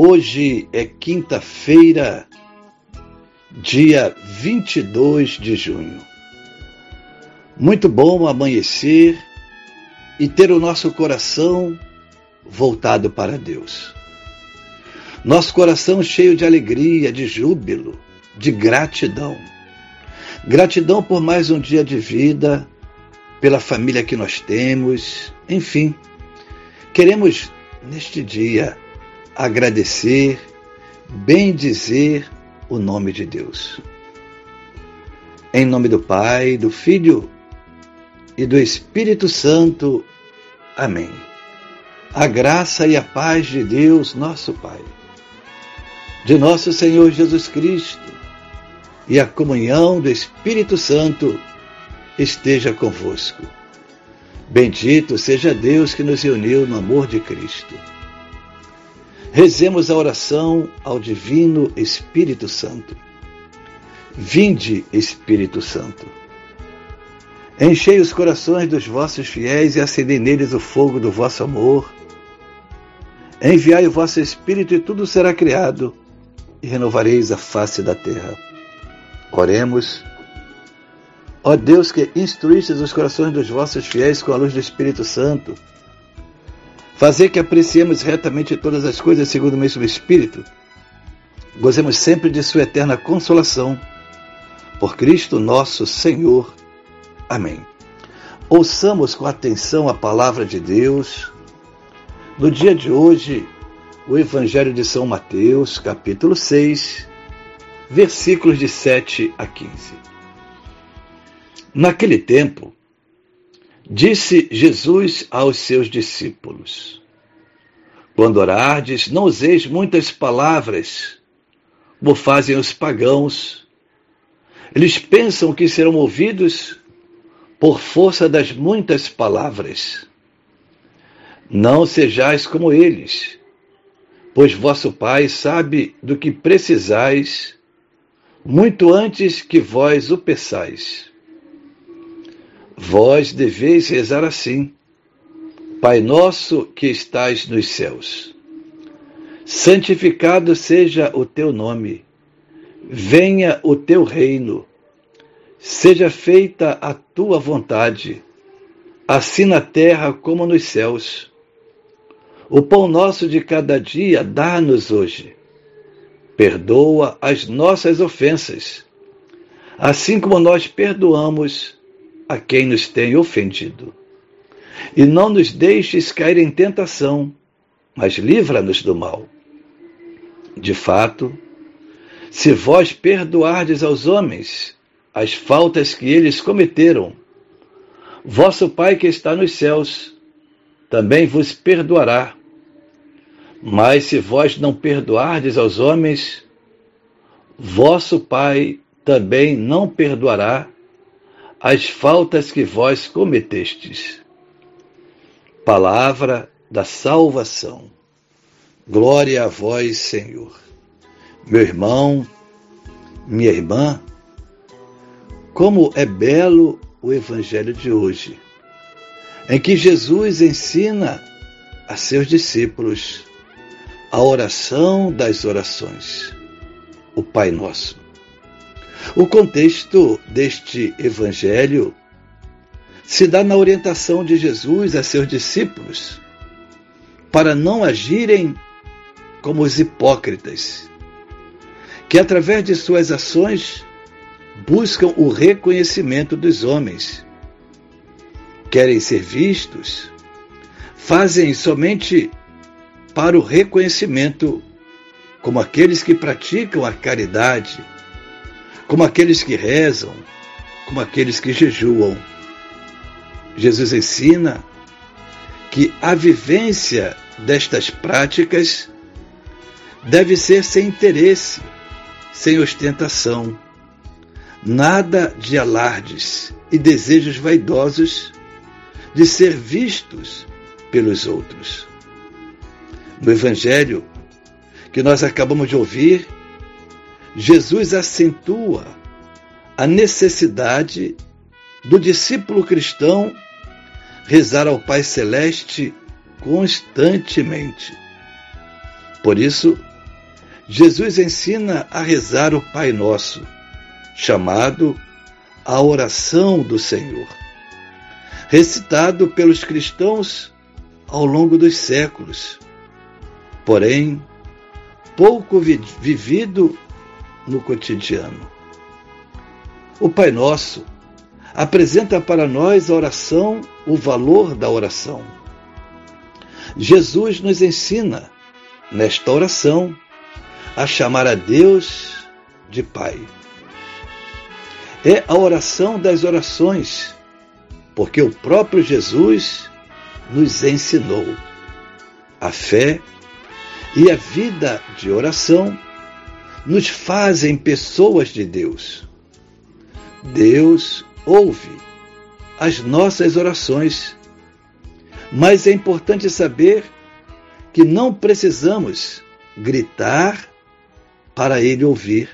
Hoje é quinta-feira, dia 22 de junho. Muito bom amanhecer e ter o nosso coração voltado para Deus. Nosso coração cheio de alegria, de júbilo, de gratidão. Gratidão por mais um dia de vida, pela família que nós temos, enfim. Queremos, neste dia, agradecer, bendizer o nome de Deus. Em nome do Pai, do Filho e do Espírito Santo. Amém. A graça e a paz de Deus, nosso Pai, de nosso Senhor Jesus Cristo e a comunhão do Espírito Santo esteja convosco. Bendito seja Deus que nos uniu no amor de Cristo. Rezemos a oração ao Divino Espírito Santo. Vinde, Espírito Santo. Enchei os corações dos vossos fiéis e acendei neles o fogo do vosso amor. Enviai o vosso Espírito e tudo será criado, e renovareis a face da terra. Oremos. Ó Deus que instruístes os corações dos vossos fiéis com a luz do Espírito Santo, Fazer que apreciemos retamente todas as coisas segundo o mesmo Espírito. Gozemos sempre de Sua eterna consolação. Por Cristo nosso Senhor. Amém. Ouçamos com atenção a palavra de Deus. No dia de hoje, o Evangelho de São Mateus, capítulo 6, versículos de 7 a 15. Naquele tempo, Disse Jesus aos seus discípulos: Quando orardes, não useis muitas palavras, como fazem os pagãos. Eles pensam que serão ouvidos por força das muitas palavras. Não sejais como eles, pois vosso Pai sabe do que precisais muito antes que vós o peçais. Vós deveis rezar assim: Pai nosso que estais nos céus, santificado seja o teu nome, venha o teu reino, seja feita a tua vontade, assim na terra como nos céus. O pão nosso de cada dia dá-nos hoje. Perdoa as nossas ofensas, assim como nós perdoamos a quem nos tem ofendido. E não nos deixes cair em tentação, mas livra-nos do mal. De fato, se vós perdoardes aos homens as faltas que eles cometeram, vosso Pai que está nos céus também vos perdoará. Mas se vós não perdoardes aos homens, vosso Pai também não perdoará as faltas que vós cometestes. Palavra da salvação. Glória a vós, Senhor. Meu irmão, minha irmã, como é belo o Evangelho de hoje, em que Jesus ensina a seus discípulos a oração das orações, o Pai Nosso. O contexto deste evangelho se dá na orientação de Jesus a seus discípulos para não agirem como os hipócritas, que através de suas ações buscam o reconhecimento dos homens. Querem ser vistos, fazem somente para o reconhecimento, como aqueles que praticam a caridade como aqueles que rezam, como aqueles que jejuam. Jesus ensina que a vivência destas práticas deve ser sem interesse, sem ostentação, nada de alardes e desejos vaidosos de ser vistos pelos outros. No Evangelho que nós acabamos de ouvir, Jesus acentua a necessidade do discípulo cristão rezar ao Pai Celeste constantemente. Por isso, Jesus ensina a rezar o Pai Nosso, chamado a oração do Senhor, recitado pelos cristãos ao longo dos séculos, porém pouco vivido no cotidiano. O Pai Nosso apresenta para nós a oração, o valor da oração. Jesus nos ensina, nesta oração, a chamar a Deus de Pai. É a oração das orações, porque o próprio Jesus nos ensinou. A fé e a vida de oração nos fazem pessoas de Deus. Deus ouve as nossas orações, mas é importante saber que não precisamos gritar para Ele ouvir.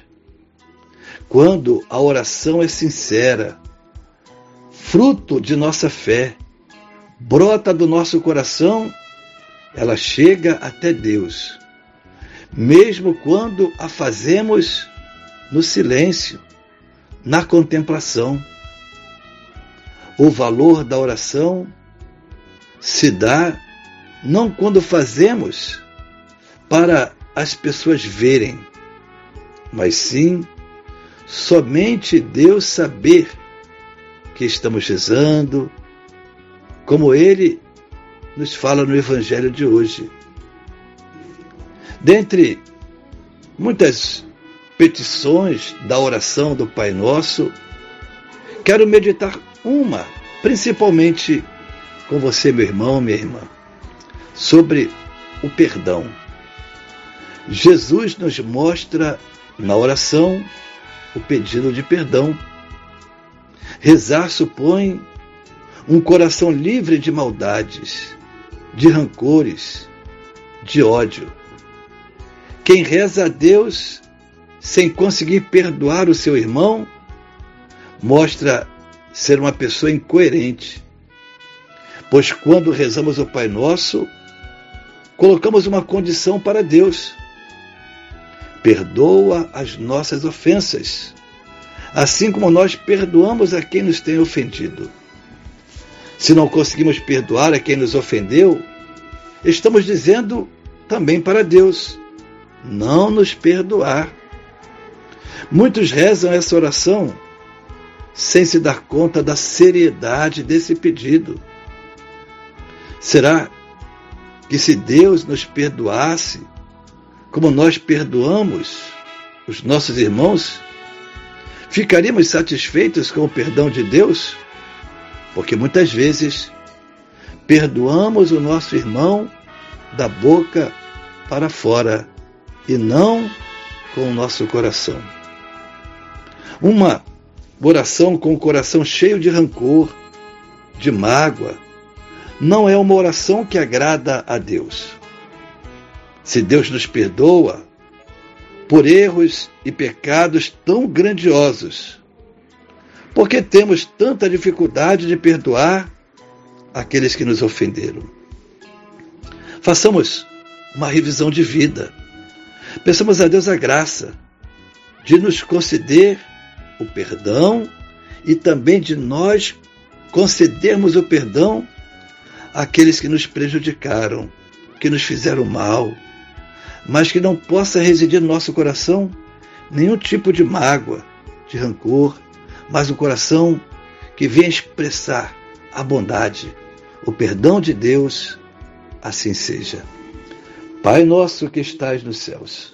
Quando a oração é sincera, fruto de nossa fé, brota do nosso coração, ela chega até Deus, mesmo quando a fazemos no silêncio na contemplação. O valor da oração se dá não quando fazemos para as pessoas verem, mas sim somente Deus saber que estamos rezando, como Ele nos fala no Evangelho de hoje. Dentre muitas petições da oração do Pai Nosso, quero meditar uma, principalmente com você, meu irmão, minha irmã, sobre o perdão. Jesus nos mostra na oração o pedido de perdão. Rezar supõe um coração livre de maldades, de rancores, de ódio. Quem reza a Deus sem conseguir perdoar o seu irmão, mostra ser uma pessoa incoerente. Pois quando rezamos o Pai Nosso, colocamos uma condição para Deus. Perdoa as nossas ofensas, assim como nós perdoamos a quem nos tem ofendido. Se não conseguimos perdoar a quem nos ofendeu, estamos dizendo também para Deus: não nos perdoar. Muitos rezam essa oração sem se dar conta da seriedade desse pedido. Será que se Deus nos perdoasse como nós perdoamos os nossos irmãos, ficaríamos satisfeitos com o perdão de Deus? Porque muitas vezes perdoamos o nosso irmão da boca para fora e não com o nosso coração. Uma oração com o coração cheio de rancor, de mágoa, não é uma oração que agrada a Deus. Se Deus nos perdoa por erros e pecados tão grandiosos, por que temos tanta dificuldade de perdoar aqueles que nos ofenderam? Façamos uma revisão de vida. Peçamos a Deus a graça de nos conceder o perdão e também de nós concedermos o perdão àqueles que nos prejudicaram, que nos fizeram mal, mas que não possa residir no nosso coração nenhum tipo de mágoa, de rancor, mas um coração que venha expressar a bondade, o perdão de Deus, assim seja. Pai nosso que estais nos céus,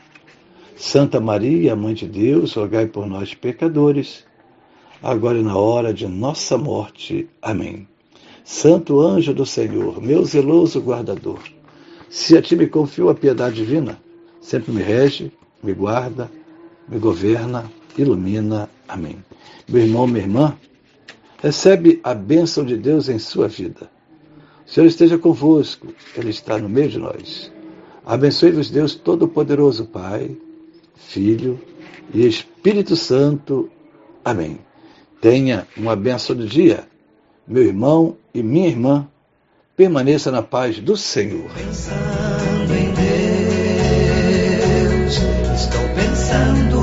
Santa Maria, Mãe de Deus, rogai por nós, pecadores, agora e na hora de nossa morte. Amém. Santo anjo do Senhor, meu zeloso guardador, se a ti me confio a piedade divina, sempre me rege, me guarda, me governa, ilumina. Amém. Meu irmão, minha irmã, recebe a bênção de Deus em sua vida. O Senhor esteja convosco, Ele está no meio de nós. Abençoe-vos, Deus Todo-Poderoso, Pai, Filho e Espírito Santo. Amém. Tenha um abençoado dia, meu irmão e minha irmã. Permaneça na paz do Senhor. Pensando em Deus, estou pensando